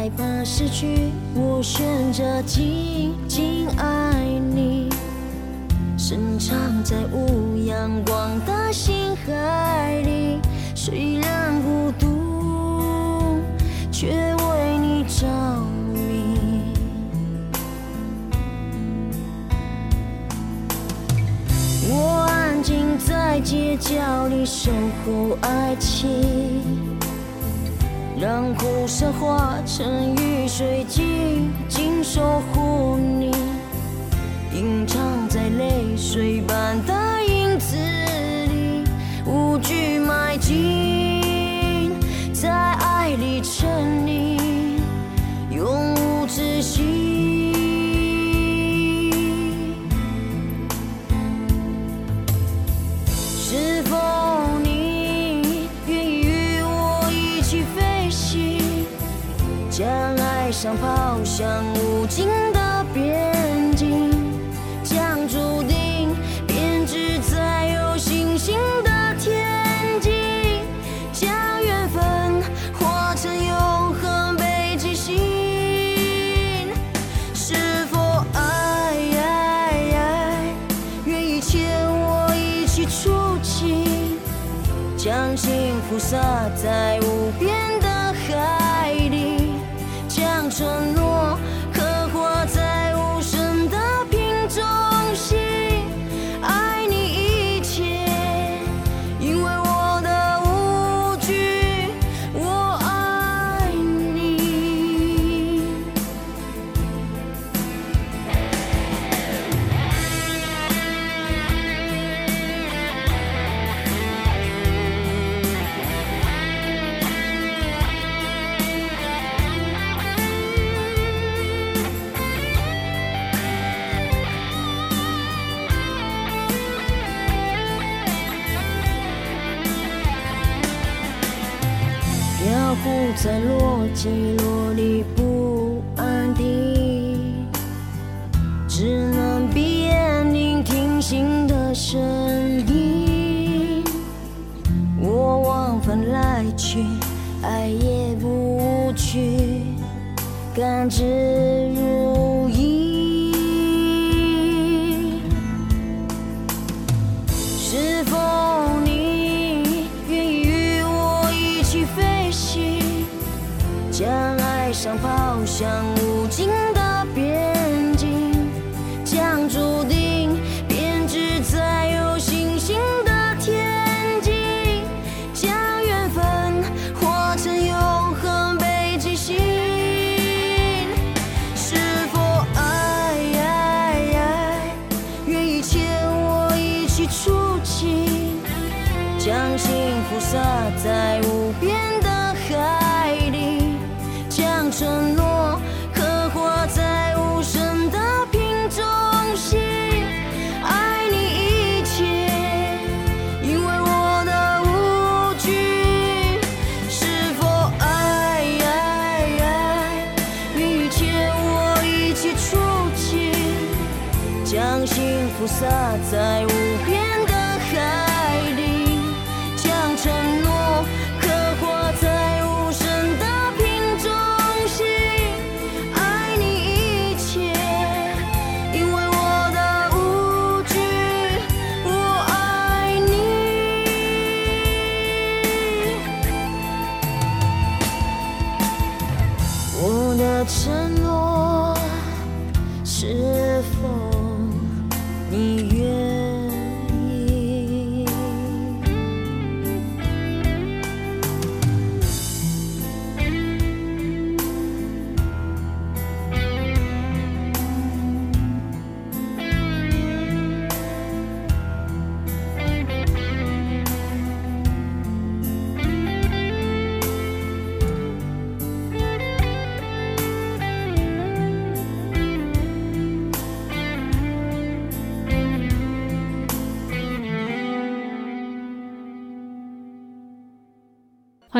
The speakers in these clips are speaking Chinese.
害怕失去，我选择紧紧爱你，深藏在无阳光的心海里。虽然孤独，却为你着迷。我安静在街角里守候爱情。让苦涩化成雨水，静静守护你，隐藏在泪水般的影子里，无惧埋进，想跑向无尽的边境，将注定编织在有星星的天际，将缘分化成永恒北极星。是否爱，愿意牵我一起出境，将幸福洒在无边。emotion 福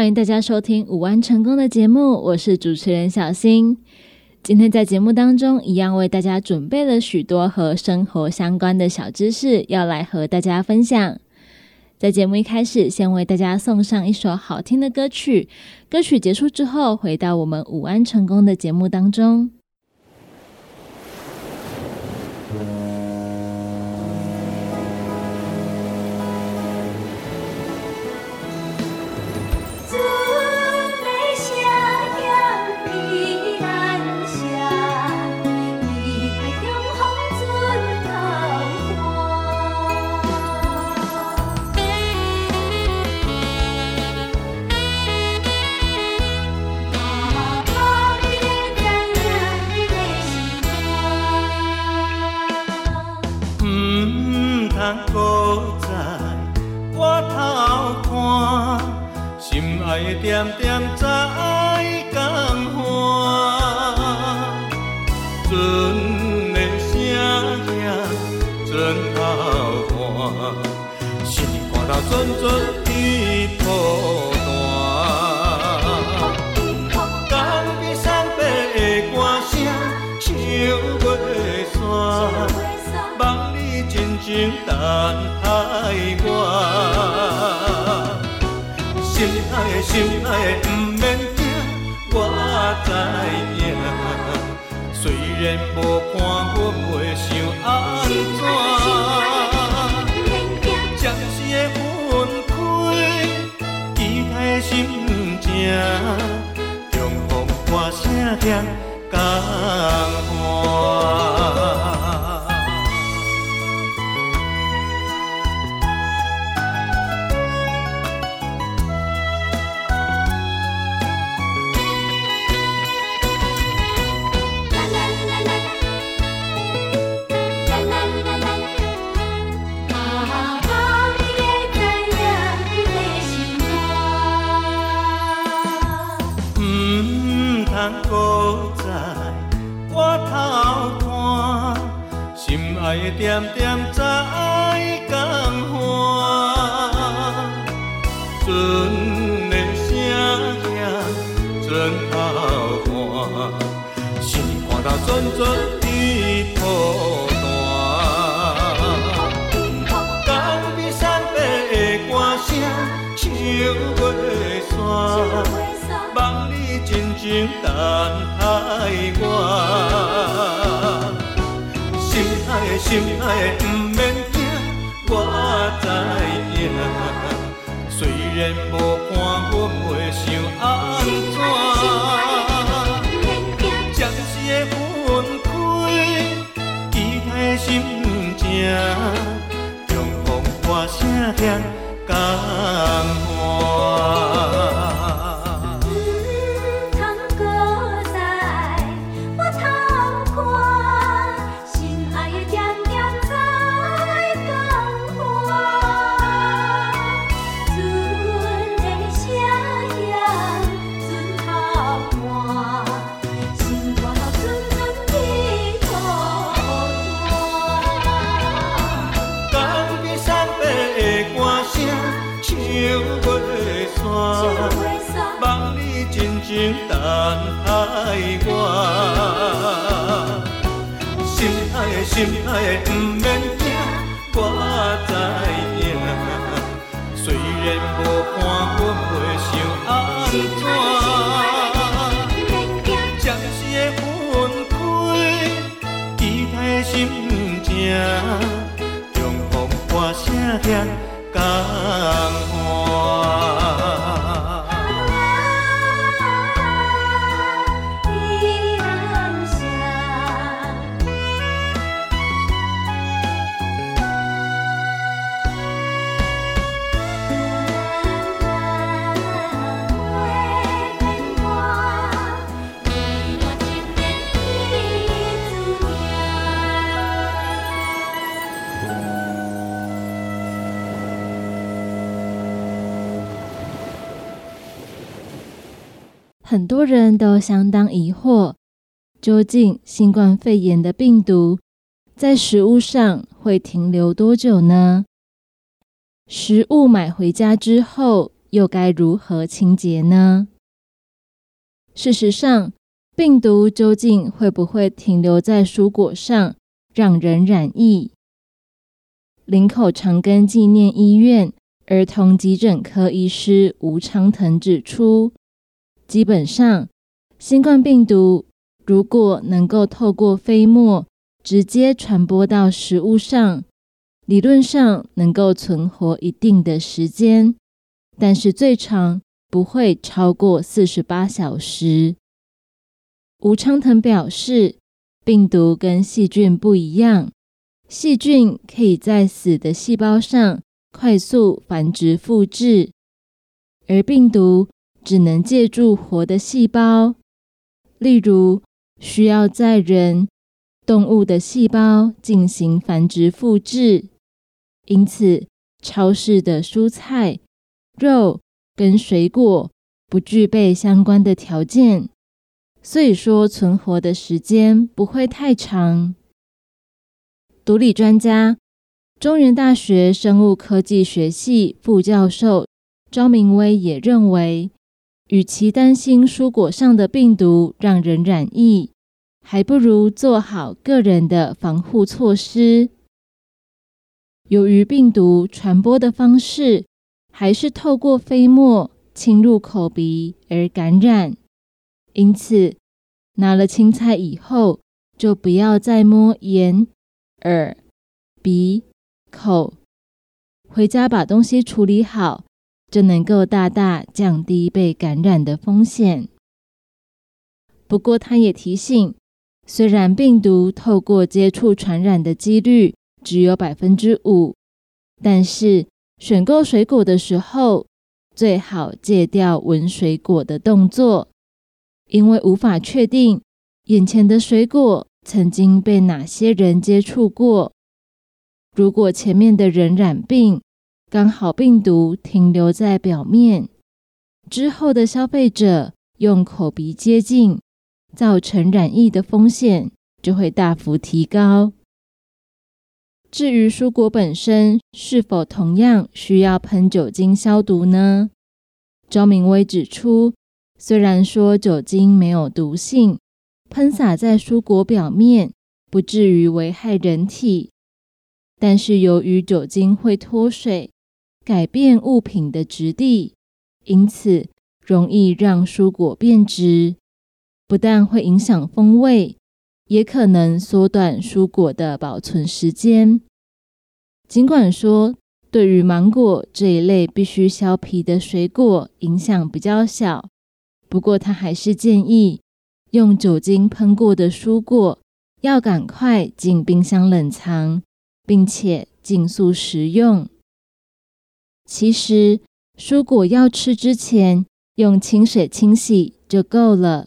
欢迎大家收听午安成功的节目，我是主持人小新，今天在节目当中一样为大家准备了许多和生活相关的小知识要来和大家分享。在节目一开始，先为大家送上一首好听的歌曲，歌曲结束之后回到我们午安成功的节目当中。Càng 亲爱的相当疑惑，究竟新冠肺炎的病毒在食物上会停留多久呢？食物买回家之后又该如何清洁呢？事实上，病毒究竟会不会停留在蔬果上，让人染疫？林口长庚纪念医院儿童急诊科医师吴昌腾指出，基本上。新冠病毒如果能够透过飞沫直接传播到食物上，理论上能够存活一定的时间，但是最长不会超过四十八小时。吴昌腾表示，病毒跟细菌不一样，细菌可以在死的细胞上快速繁殖复制，而病毒只能借助活的细胞，例如需要在人、动物的细胞进行繁殖复制。因此，超市的蔬菜、肉跟水果不具备相关的条件。所以说，存活的时间不会太长。独立专家、中原大学生物科技学系副教授张明威也认为，与其担心蔬果上的病毒让人染疫，还不如做好个人的防护措施。由于病毒传播的方式还是透过飞沫侵入口鼻而感染。因此，拿了青菜以后，就不要再摸眼、耳、鼻、口。回家把东西处理好，就能够大大降低被感染的风险。不过，他也提醒，虽然病毒透过接触传染的几率只有百分之五，但是选购水果的时候，最好戒掉闻水果的动作。因为无法确定眼前的水果曾经被哪些人接触过，如果前面的人染病，刚好病毒停留在表面，之后的消费者用口鼻接近，造成染疫的风险就会大幅提高。至于蔬果本身是否同样需要喷酒精消毒呢？周明威指出。虽然说酒精没有毒性，喷洒在蔬果表面不至于危害人体，但是由于酒精会脱水，改变物品的质地，因此容易让蔬果变质，不但会影响风味，也可能缩短蔬果的保存时间。尽管说对于芒果这一类必须削皮的水果影响比较小。不过，他还是建议用酒精喷过的蔬果要赶快进冰箱冷藏，并且尽速食用。其实，蔬果要吃之前用清水清洗就够了。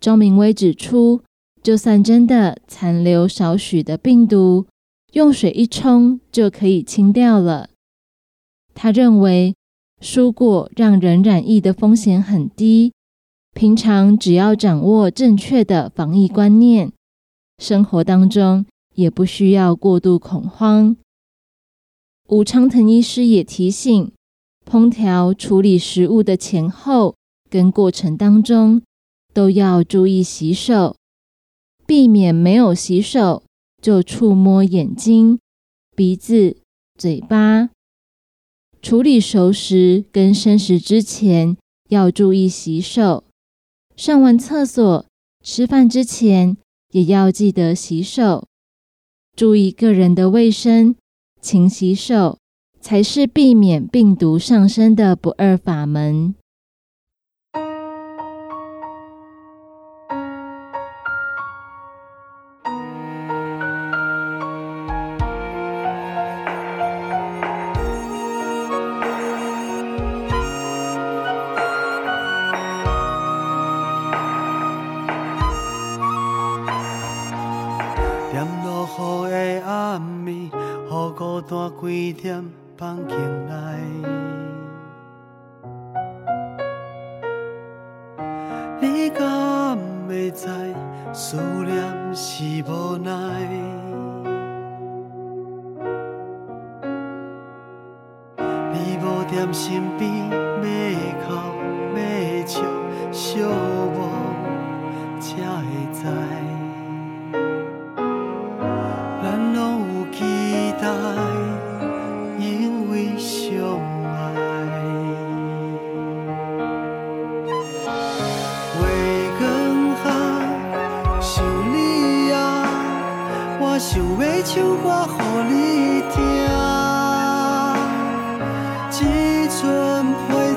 庄明威指出，就算真的残留少许的病毒，用水一冲就可以清掉了。他认为。蔬果让人染疫的风险很低，平常只要掌握正确的防疫观念，生活当中也不需要过度恐慌。吴昌腾医师也提醒，烹调处理食物的前后跟过程当中，都要注意洗手，避免没有洗手就触摸眼睛、鼻子、嘴巴。处理熟食跟生食之前要注意洗手，上完厕所、吃饭之前也要记得洗手，注意个人的卫生，勤洗手才是避免病毒上升的不二法门。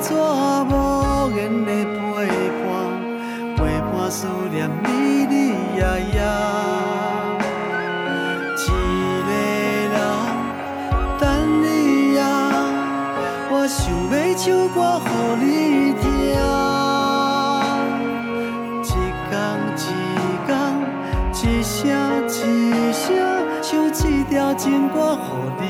纸无言的陪伴，陪伴思念你你夜夜。一个人等你啊，我想要唱歌予你听。一天一天，一声一声，唱这条情歌，予你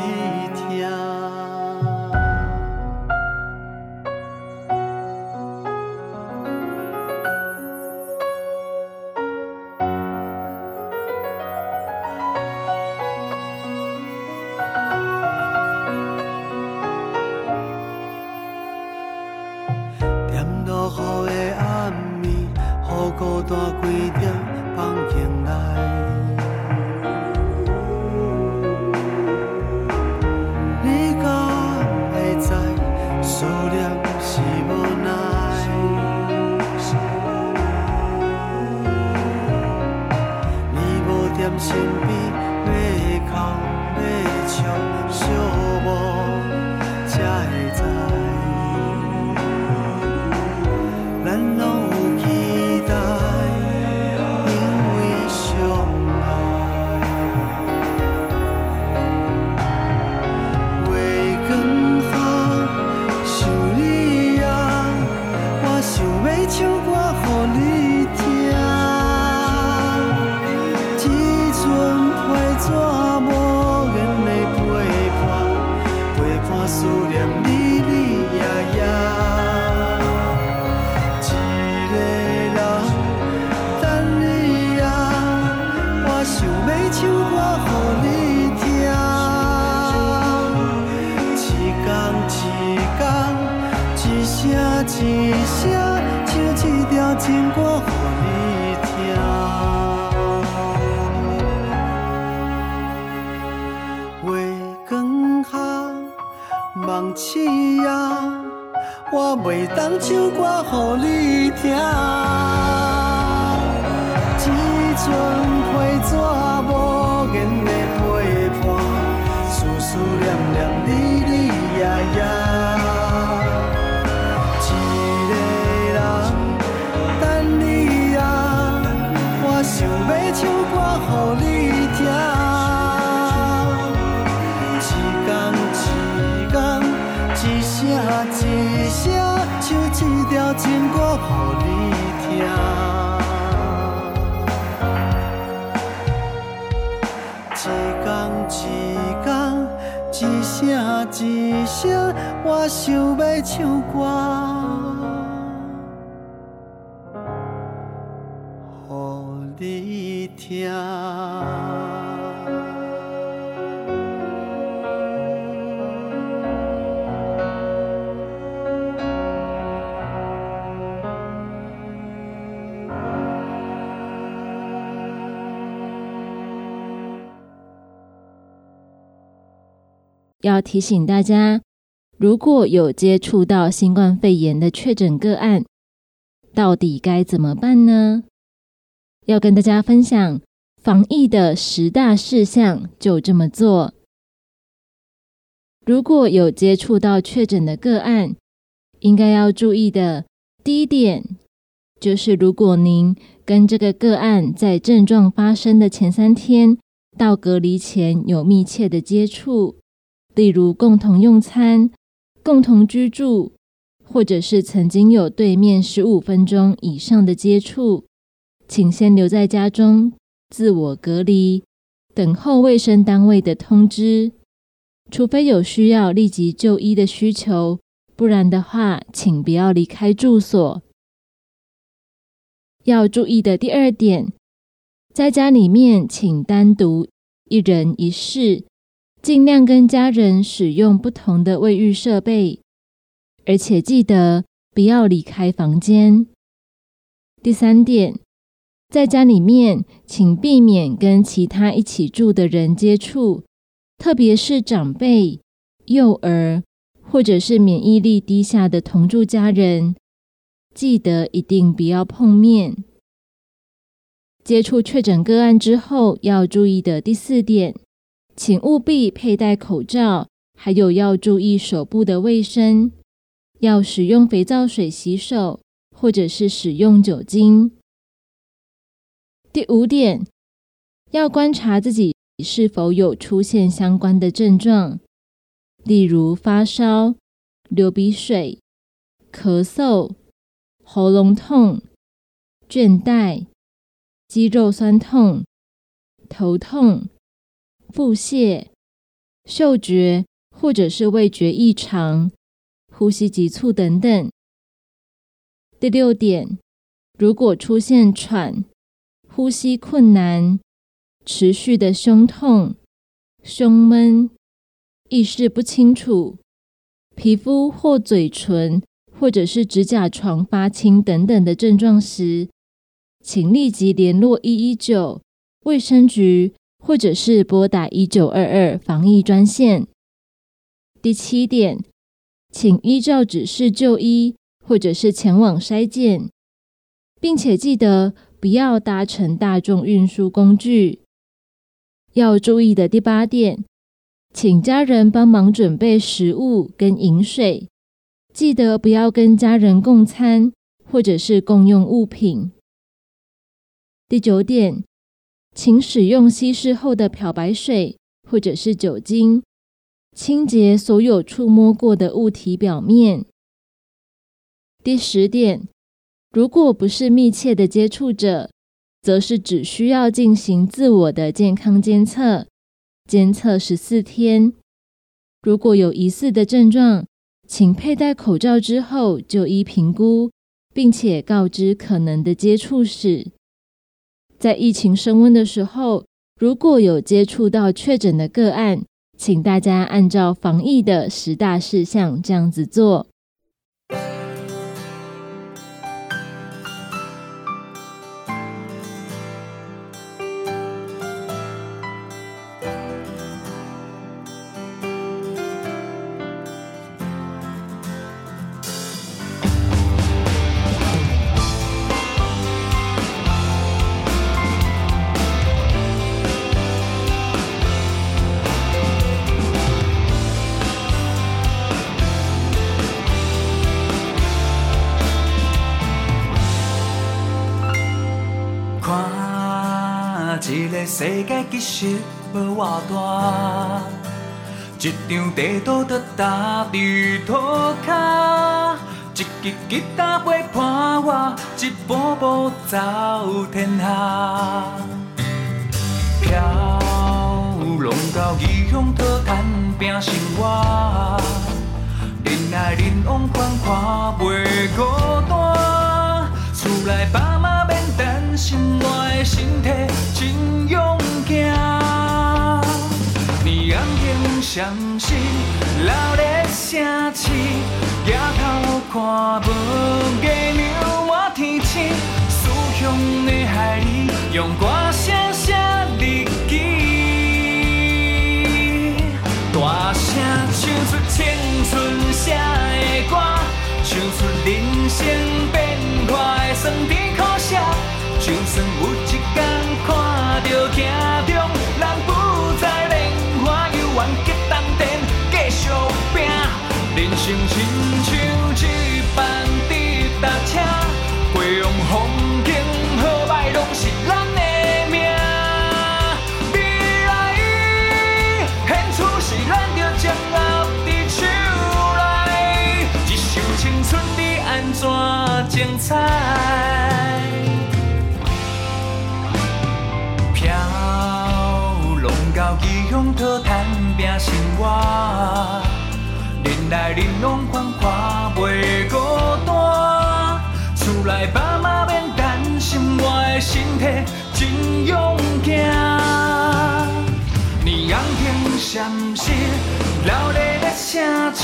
要提醒大家，如果有接触到新冠肺炎的确诊个案，到底该怎么办呢？要跟大家分享防疫的十大事项，就这么做。如果有接触到确诊的个案，应该要注意的第一点，就是如果您跟这个个案在症状发生的前三天到隔离前有密切的接触。例如共同用餐、共同居住，或者是曾经有对面十五分钟以上的接触，请先留在家中自我隔离，等候卫生单位的通知。除非有需要立即就医的需求，不然的话，请不要离开住所。要注意的第二点，在家里面请单独一人一室。尽量跟家人使用不同的卫浴设备，而且记得不要离开房间。第三点，在家里面，请避免跟其他一起住的人接触，特别是长辈、幼儿或者是免疫力低下的同住家人，记得一定不要碰面。接触确诊个案之后要注意的第四点，请务必佩戴口罩，还有要注意手部的卫生，要使用肥皂水洗手，或者是使用酒精。第五点，要观察自己是否有出现相关的症状，例如发烧、流鼻水、咳嗽、喉咙痛。倦怠、肌肉酸痛、头痛、腹泻、嗅觉或者是味觉异常、呼吸急促等等。第六点，如果出现喘、呼吸困难、持续的胸痛、胸闷、意识不清楚、皮肤或嘴唇或者是指甲床发青等等的症状时，请立即联络一一九卫生局，或者是拨打一九二二防疫专线。第七点，请依照指示就医，或者是前往筛检，并且记得不要搭乘大众运输工具。要注意的第八点，请家人帮忙准备食物跟饮水，记得不要跟家人共餐，或者是共用物品。第九点，请使用稀释后的漂白水或者是酒精清洁所有触摸过的物体表面。第十点，如果不是密切的接触者，则是只需要进行自我的健康监测，监测十四天。如果有疑似的症状，请佩戴口罩之后就医评估，并且告知可能的接触史。在疫情升温的时候，如果有接触到确诊的个案，请大家按照防疫的十大事项这样子做。张地图在踏伫涂骹，一支吉他陪伴我，一步步走天下。飘浪到异乡讨摊拼生活，人来人往款看袂孤单，厝内爸妈免担心我的身体。真勇敢，你安定相信，老的城市，抬头看无月亮满天星，思乡的海里，用歌声写日记，大声唱出青春写的歌，唱出人生变化的酸甜苦涩，就算有一天。看着镜中飘浪到异乡？讨摊拼生活，人来人往看看袂孤单。厝内爸妈免担心我的身体真勇敢。年阳天闪烁，热烈的城市，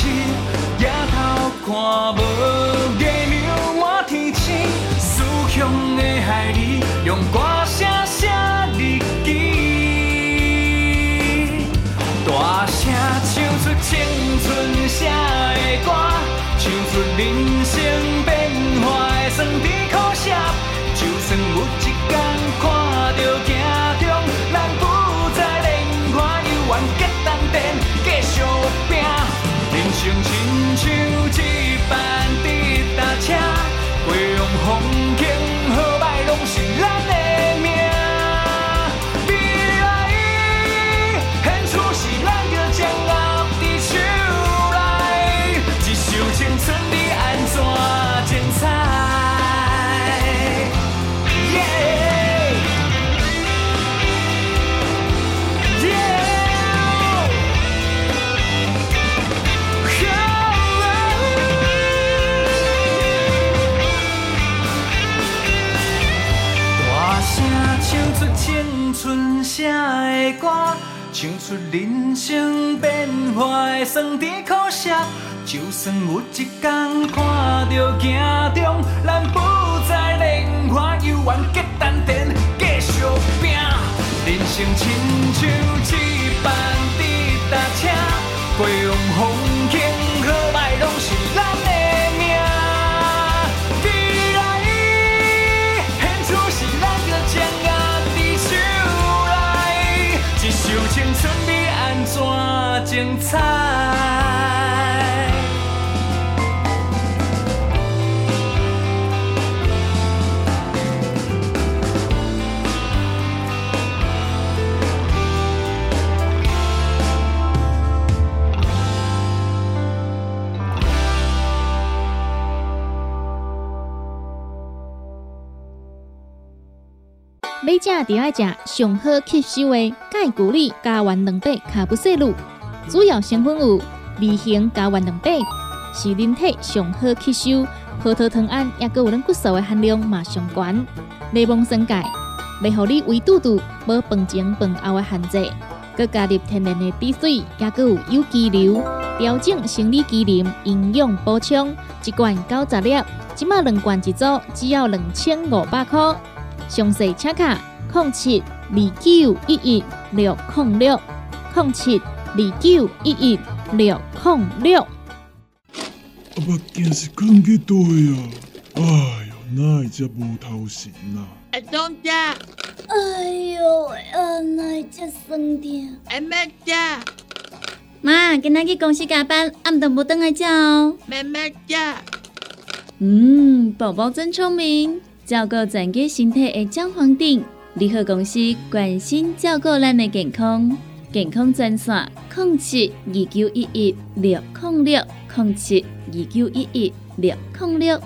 抬头看无月亮满天星，思乡的海里，用歌声写日记。大声唱出青春写的歌，唱出人生变化的酸甜苦涩。就算有一天看。着行中，咱不再连看犹原结单电，继续拼。出人生变化的酸甜苦涩。就算有一天看到镜中，咱食就爱食上好吸收的钙骨力加丸两百卡布西露，主要成分有二型加丸两百，是人体上好吸收。葡萄糖胺也佮有咱骨素的含量嘛上悬。内蒙酸钙，袂互你胃肚肚无饭前饭后的限制，佮加入天然的滴水，也佮有有机硫，调整生理机能，营养补充。一罐九十粒，即马两罐一组，只要两千五百块。详细请看零七二九一一六零六零七二九一一六零六。啊，目镜是放去倒啊？哎呦，哪会遮无头神啊？阿东姐，哎呦，啊，哪只酸痛？阿妹姐，妈，今仔去公司加班，暗顿无等来食哦。妹妹姐，嗯，宝宝真聪明，照顾全家身体的姜黄锭，联合公司关心照顾咱的健康，健康专线零七二九一一六零六零七二九一一六零六。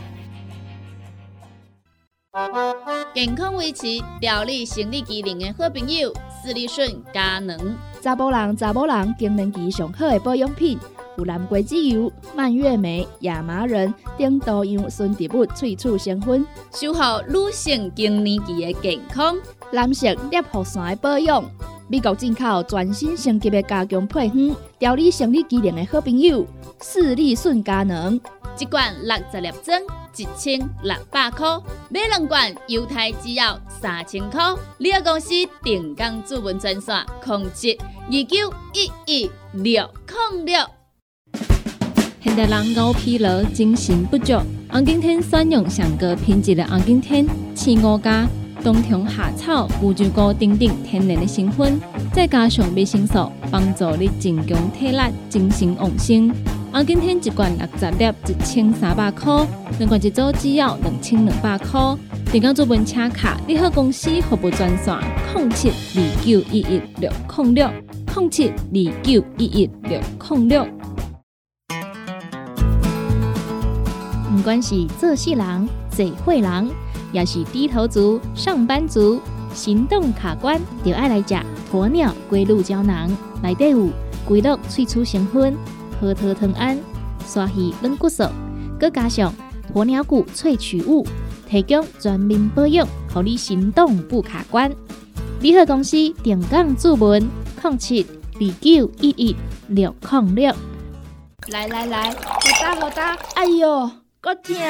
健康维持、调理生理机能的好朋友，斯利顺佳能。查甫人、查某人更年期上好的保养品，有蓝桂枝油、蔓越莓、亚麻仁等多样纯植物萃取成分，守护女性更年期的健康。男性尿护伞的保养，美国进口全新升级的加强配方，调理生理机能的好朋友，视力顺佳能。一罐六十粒装，一千六百块；买两罐，犹太只要三千块。你个公司定岗主文专线：控制二九一一六零六。现代人熬疲劳、精神不足，红景天选用上个品质的红景天青五加冬虫夏草、乌鸡菇等等天然的成分，再加上维生素，帮助你增强体力、精神旺盛。红景天一罐六十粒，一千三百块；两罐一组只要两千两百块。定岗主文车卡，你好公司服务专线：零七二九一一六零六零七二九一一六零六。不管是做事人、嘴会人，也是低头族、上班族，行动卡关，就爱来吃鸵鸟龟鹿胶囊。内底有龟鹿萃取成分、核桃藤胺、鲨鱼软骨素，佮加上鸵鸟骨萃取物，提供全面保养，让你行动不卡关。联合公司定岗注文零七二九一一六零六。来来来，好大好大，哎哟，够听的！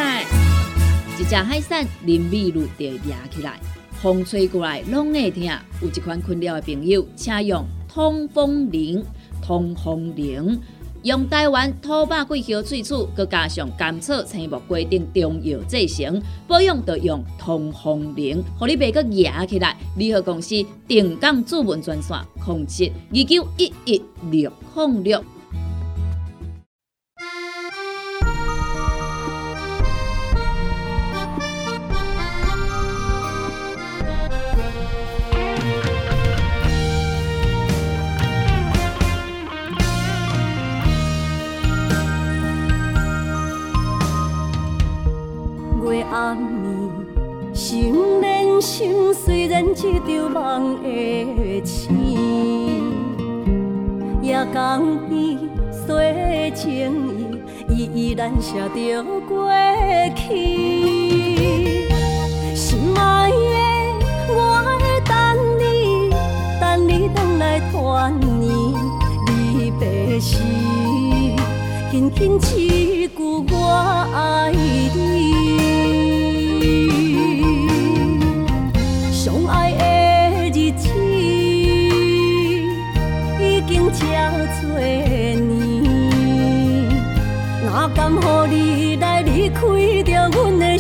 一只海扇淋雨露就压起来，风吹过来拢会痛。有一款困扰的朋友，请用通风铃。通风铃用台湾土白桂花萃取，佮加上甘草、青木规定中药制成，保养要用通风灵，互你袂佮压起来。联合公司定岗主文专线：控制二九一一六零六。暗暝，心连心，虽然一场梦的醒。夜江边，细情意，依依难舍着过去。心爱的，我会等你，等你回来团圆。离别时，轻轻一句我爱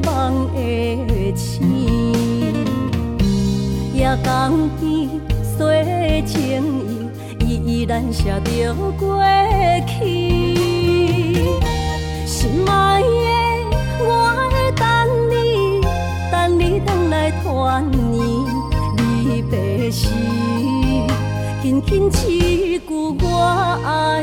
梦的醒，夜江边细情意，依依难舍着过去。心爱的，我会等你，等你回来团圆。离别时，轻轻一句我爱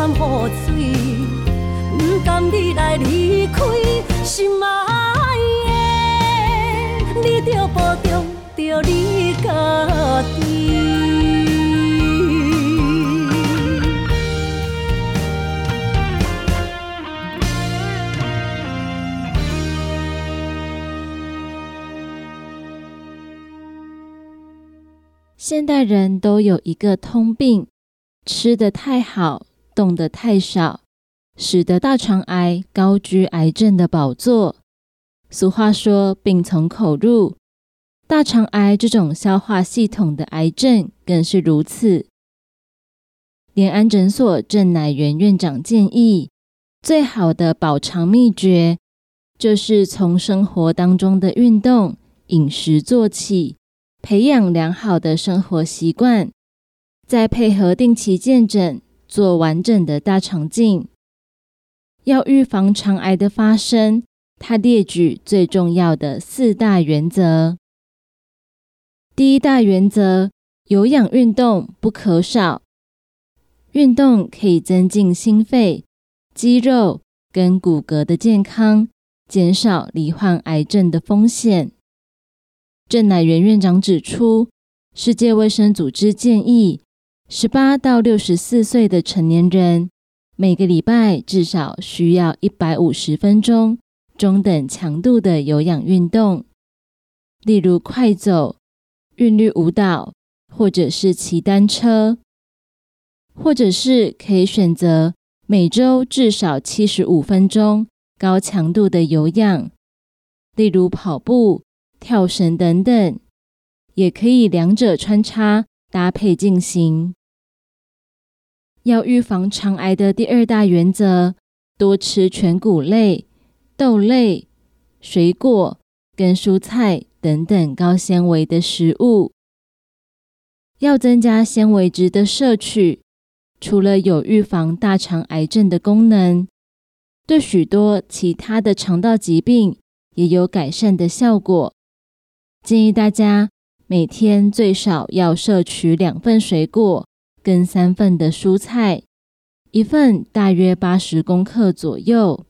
已经惨雨水，不甘你来离开，心爱的，你着保重着你家己。现代人都有一个通病。吃的太好，动的太少，使得大肠癌高居癌症的宝座。俗话说“病从口入”，大肠癌这种消化系统的癌症更是如此。联安诊所郑乃元院长建议，最好的保肠秘诀就是从生活当中的运动、饮食做起，培养良好的生活习惯，再配合定期健诊，做完整的大肠镜。要预防肠癌的发生，他列举最重要的四大原则。第一大原则，有氧运动不可少。运动可以增进心肺、肌肉跟骨骼的健康，减少罹患癌症的风险。郑乃元院长指出，世界卫生组织建议，十八到六十四岁的成年人每个礼拜至少需要一百五十分钟中等强度的有氧运动，例如快走、韵律舞蹈，或者是骑单车。或者是可以选择每周至少七十五分钟高强度的有氧，例如跑步、跳绳等等，也可以两者穿插搭配进行。要预防肠癌的第二大原则，多吃全谷类、豆类、水果跟蔬菜等等高纤维的食物，要增加纤维质的摄取。除了有预防大肠癌症的功能，对许多其他的肠道疾病也有改善的效果。建议大家每天最少要摄取两份水果跟三份的蔬菜，一份大约八十公克左右。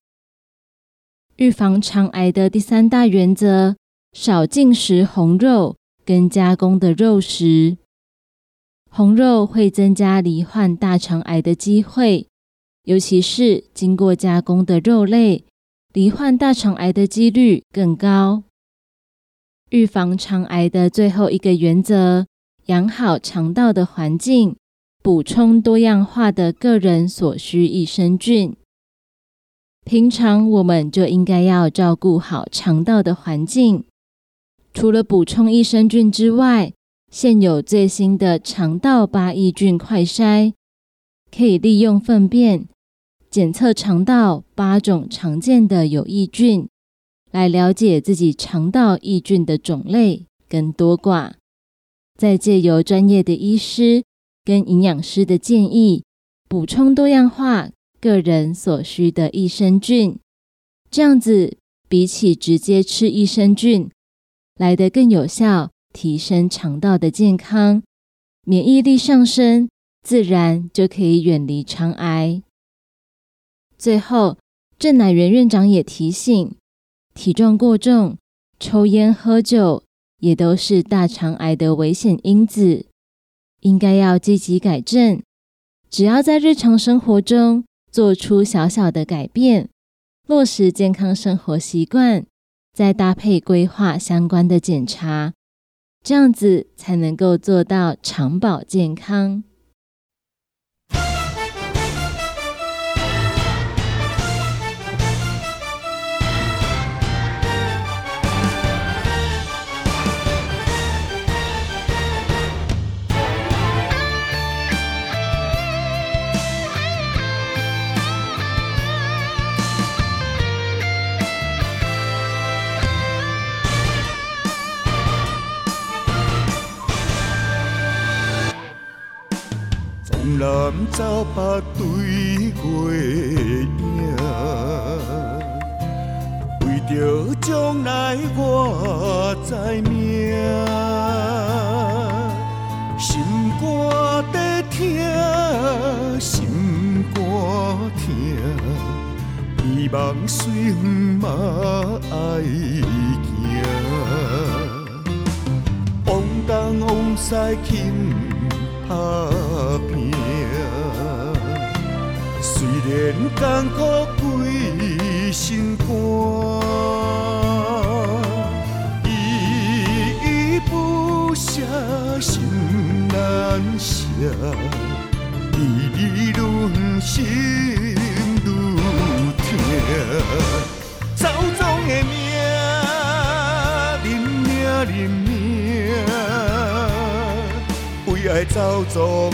预防肠癌的第三大原则：少进食红肉跟加工的肉食。红肉会增加罹患大肠癌的机会，尤其是经过加工的肉类，罹患大肠癌的几率更高。预防肠癌的最后一个原则：养好肠道的环境，补充多样化的个人所需益生菌。平常我们就应该要照顾好肠道的环境，除了补充益生菌之外。现有最新的肠道八益菌快筛，可以利用粪便检测肠道八种常见的有益菌，来了解自己肠道益菌的种类跟多寡，再借由专业的医师跟营养师的建议，补充多样化个人所需的益生菌，这样子比起直接吃益生菌来得更有效。提升肠道的健康，免疫力上升，自然就可以远离肠癌。最后，郑乃元院长也提醒，体重过重、抽烟喝酒也都是大肠癌的危险因子，应该要积极改正。只要在日常生活中做出小小的改变，落实健康生活习惯，再搭配规划相关的检查。这样子才能够做到长保健康。南走北对月影，为着将来我知命，心肝在疼，心肝疼，希望随远嘛爱行，往东往西轻。打拼，虽然艰苦几身汗，依依不舍，心难舍，离离论心愈痛，走总的命，认命认命。为爱走总，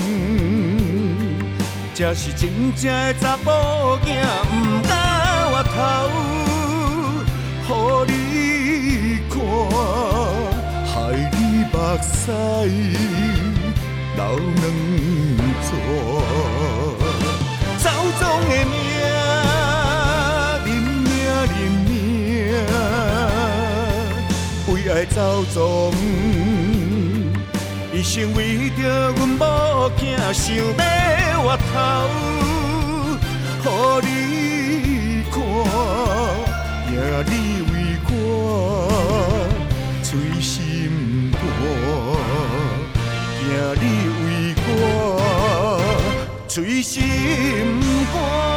才是真正的查某囝，不敢回头，予你看，害你目屎流两撮，走总的命，认命认命，为爱走总，一生为着阮某囝想要回头，予你看，赢你为我吹心肝，赢你为我吹心肝。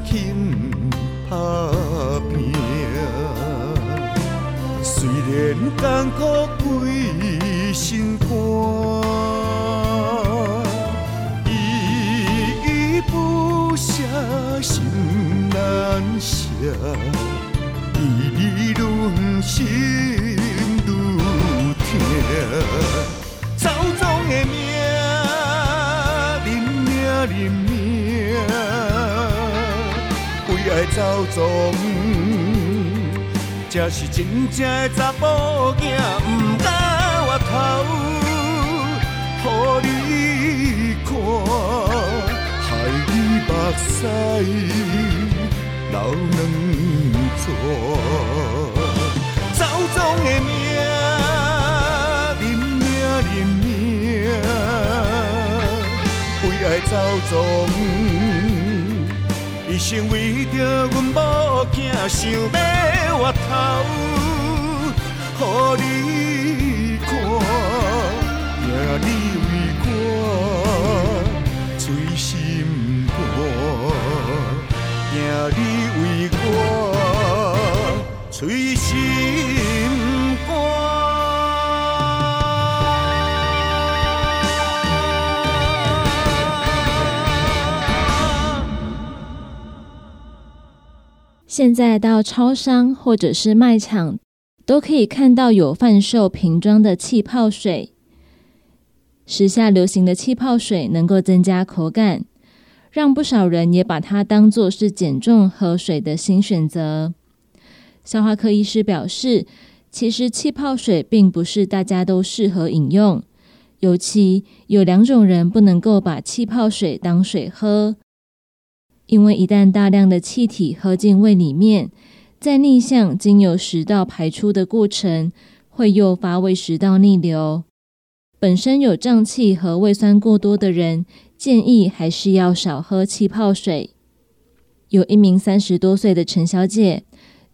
往西轻打拼，虽然艰苦几心肝，依依不舍心难舍，离你愈心愈痛，走总，这是真正的查甫囝，不敢回头，予你看，害你目屎流两撮，走总的命，认命认命，为爱走总。一生为着阮某囝想要回头，予你看，赢你为我醉心肝，赢你为我现在到超商或者是卖场，都可以看到有贩售瓶装的气泡水。时下流行的气泡水能够增加口感，让不少人也把它当作是减重喝水的新选择。消化科医师表示，其实气泡水并不是大家都适合饮用，尤其有两种人不能够把气泡水当水喝。因为一旦大量的气体喝进胃里面，在逆向经由食道排出的过程，会诱发胃食道逆流。本身有胀气和胃酸过多的人，建议还是要少喝气泡水。有一名三十多岁的陈小姐，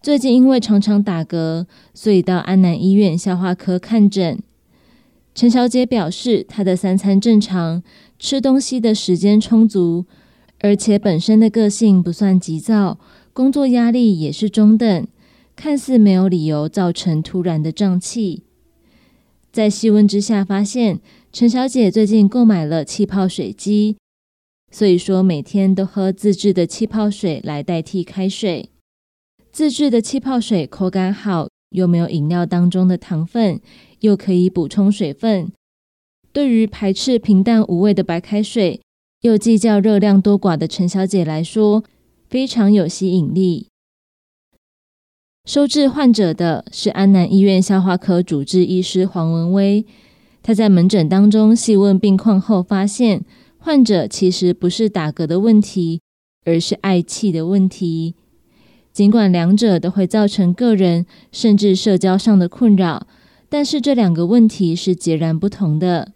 最近因为常常打嗝，所以到安南医院消化科看诊。陈小姐表示，她的三餐正常，吃东西的时间充足。而且本身的个性不算急躁，工作压力也是中等，看似没有理由造成突然的胀气。在细问之下，发现陈小姐最近购买了气泡水机，所以说每天都喝自制的气泡水来代替开水。自制的气泡水口感好，又没有饮料当中的糖分，又可以补充水分。对于排斥平淡无味的白开水。又计较热量多寡的陈小姐来说，非常有吸引力。收治患者的是安南医院消化科主治医师黄文威。他在门诊当中细问病况后，发现患者其实不是打嗝的问题，而是嗳气的问题。尽管两者都会造成个人甚至社交上的困扰，但是这两个问题是截然不同的。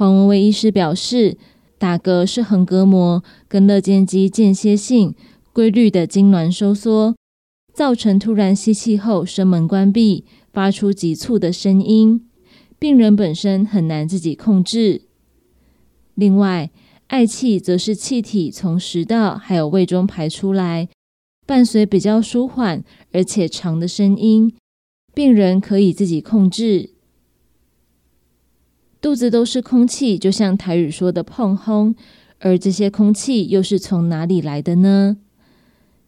黄文威医师表示。打嗝是横膈膜跟肋间肌间歇性规律的痉挛收缩，造成突然吸气后声门关闭，发出急促的声音，病人本身很难自己控制。另外，嗳气则是气体从食道还有胃中排出来，伴随比较舒缓而且长的声音，病人可以自己控制。肚子都是空气，就像台语说的“碰轰”，而这些空气又是从哪里来的呢？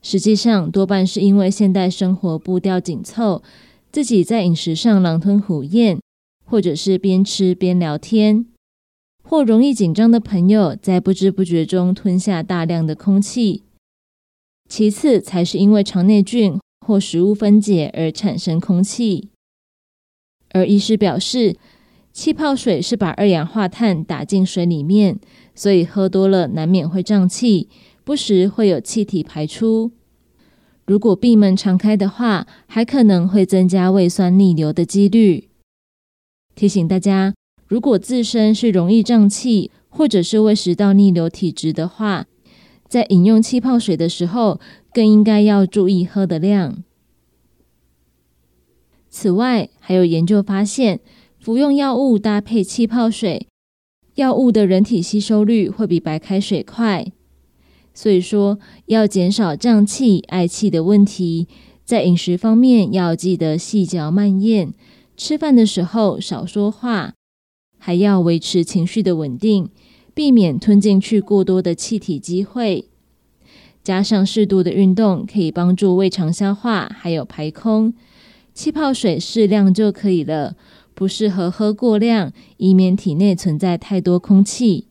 实际上，多半是因为现代生活步调紧凑，自己在饮食上狼吞虎咽，或者是边吃边聊天，或容易紧张的朋友在不知不觉中吞下大量的空气。其次，才是因为肠内菌或食物分解而产生空气。而医师表示，气泡水是把二氧化碳打进水里面，所以喝多了难免会胀气。不时会有气体排出，如果闭门常开的话，还可能会增加胃酸逆流的几率。提醒大家，如果自身是容易胀气或者是胃食道逆流体质的话，在饮用气泡水的时候，更应该要注意喝的量。此外，还有研究发现，服用药物搭配气泡水，药物的人体吸收率会比白开水快。所以说，要减少胀气、嗳气的问题，在饮食方面要记得细嚼慢咽，吃饭的时候少说话，还要维持情绪的稳定，避免吞进去过多的气体机会。加上适度的运动，可以帮助胃肠消化，还有排空。气泡水适量就可以了，不适合喝过量，以免体内存在太多空气。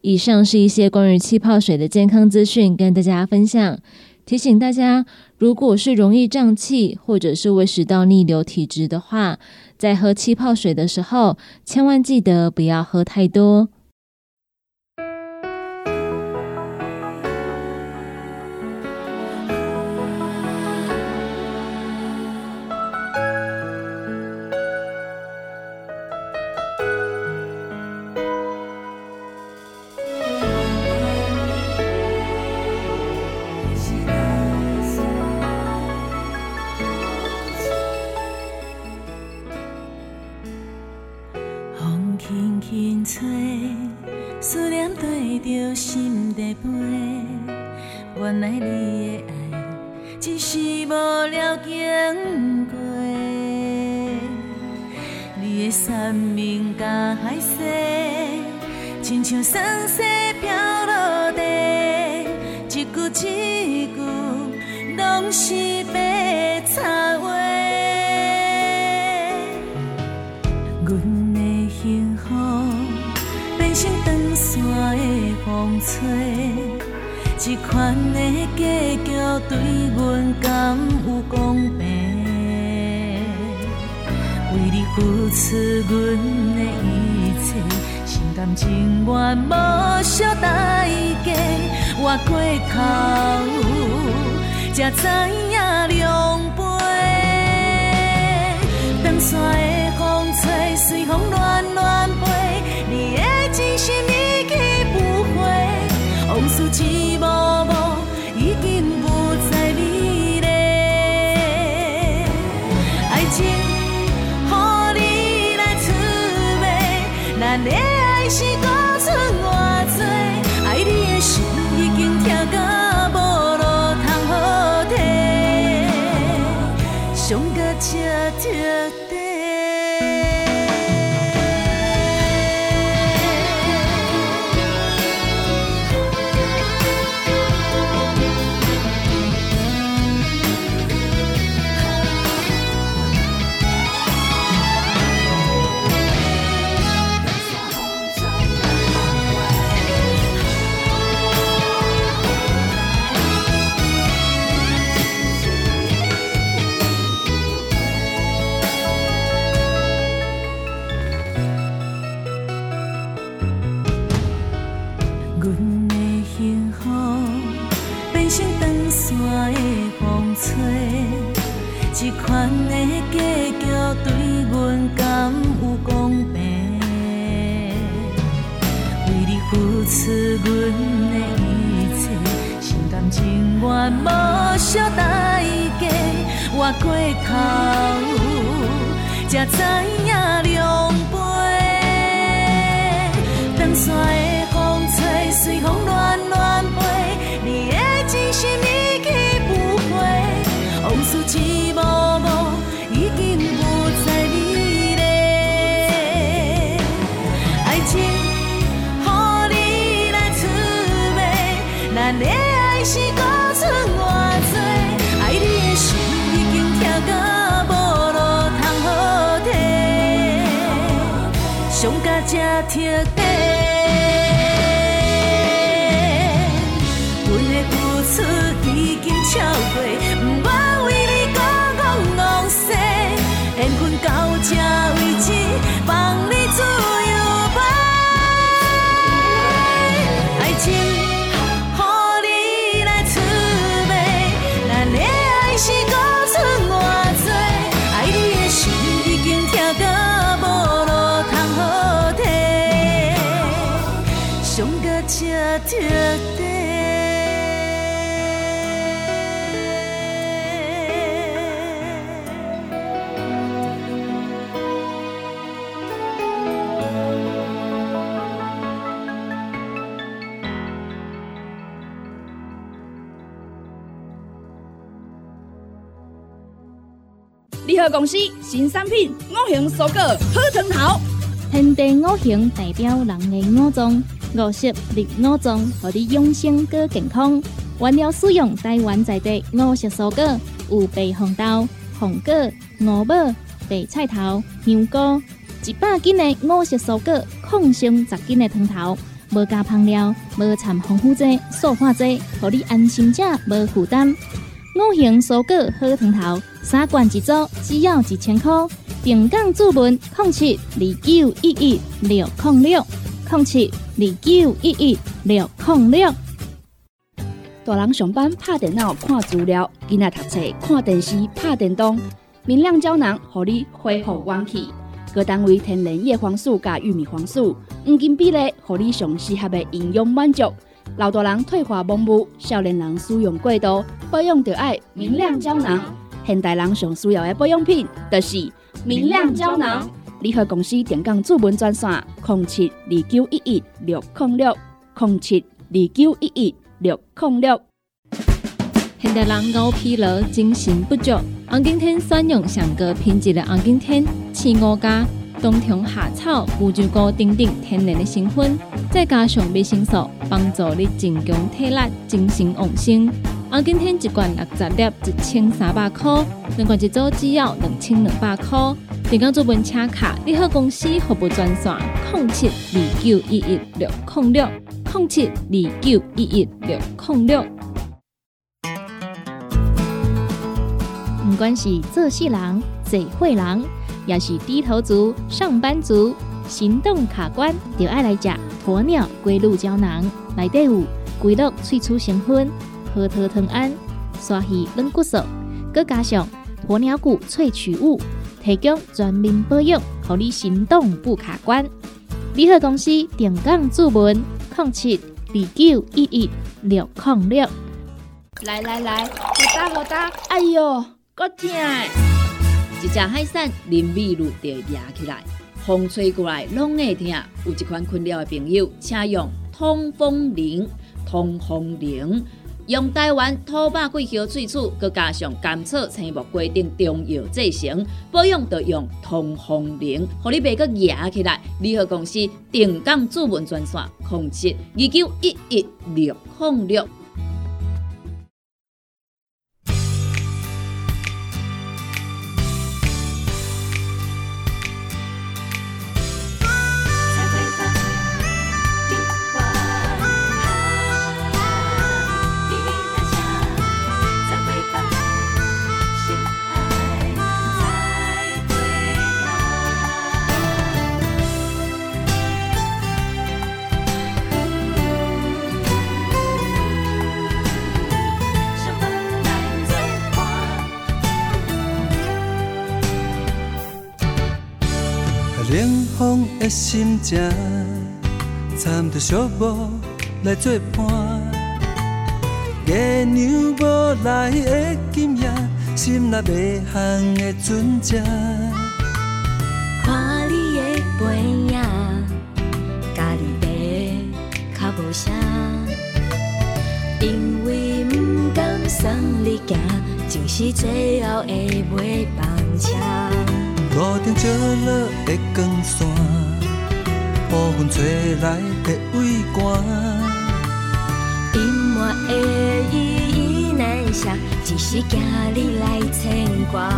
以上是一些关于气泡水的健康资讯，跟大家分享。提醒大家，如果是容易胀气或者是胃食道逆流体质的话，在喝气泡水的时候，千万记得不要喝太多。甲这彻底。阮的付出已经超过，公司新产品五行蔬果好汤头，天地五行代表人的五脏，五色绿五脏，互你养生更健康。原料使用台湾在地五色蔬果，有白红豆、红果、五宝、白菜头、香菇，一百斤的五色蔬果，抗性十斤的汤头，无加香料，无掺防腐剂、塑化剂，互你安心吃无负担。五行蔬果好汤头，三罐一组，只要一千块。平港注文零七二九一一六零六零七二九一一六零六。大人上班拍电脑看资料，囡仔读册看电视拍电动，明亮胶囊互你恢复元气。各单位天然叶黄素加玉米黄素，黄金比例，互你上适合的营养满足。老大人退化盲目，少年人使用过度，保养就要明亮胶囊。现代人上需要的保养品，就是明亮胶囊。联合公司电讲主文专线：零七二九一一六零六零七二九一一六零六。现代人熬疲劳、精神不足，红景天选用上高品质的红景天青五加冬虫夏草、乌鸡菇等等天然的成分，再加上维生素，帮助你增强体力、精神旺盛。红景天一罐六十粒，一千三百块；两罐一组，只要两千两百块。电工做本车卡，你好公司服务专线：零七二九一一六零六零七二九一一六零六。不管是做事人、做会人，也是低头族、上班族，行动卡关，就爱来食鸵鸟龟鹿胶囊。内底有龟鹿萃取成分，核桃藤胺、刷鱼软骨素，佮加上鸵鸟骨萃取物，提供全面保养，让你行动不卡关。联合公司定岗注文零七二九一一六零六。来来来，好打好打，哎哟，够痛！一只海扇林密路就压起来，风吹过来拢会痛。有一款困扰的朋友，请用通风铃。通风铃用台湾土白桂花萃取，佮加上甘草、青木规定中药制成，保养要用通风铃，互你袂佮压起来。联合公司定岗主文专线：控七二九一一六零六。心情，掺着寂寞来作伴。月娘无来的今夜，心内袂项的船只。看你的背影，家己爬较无声，因为不甘送你行，就是最后的尾班车。路灯照落的光线，乌云吹来的微寒。阴霾的依依难舍，只是惊你来牵挂。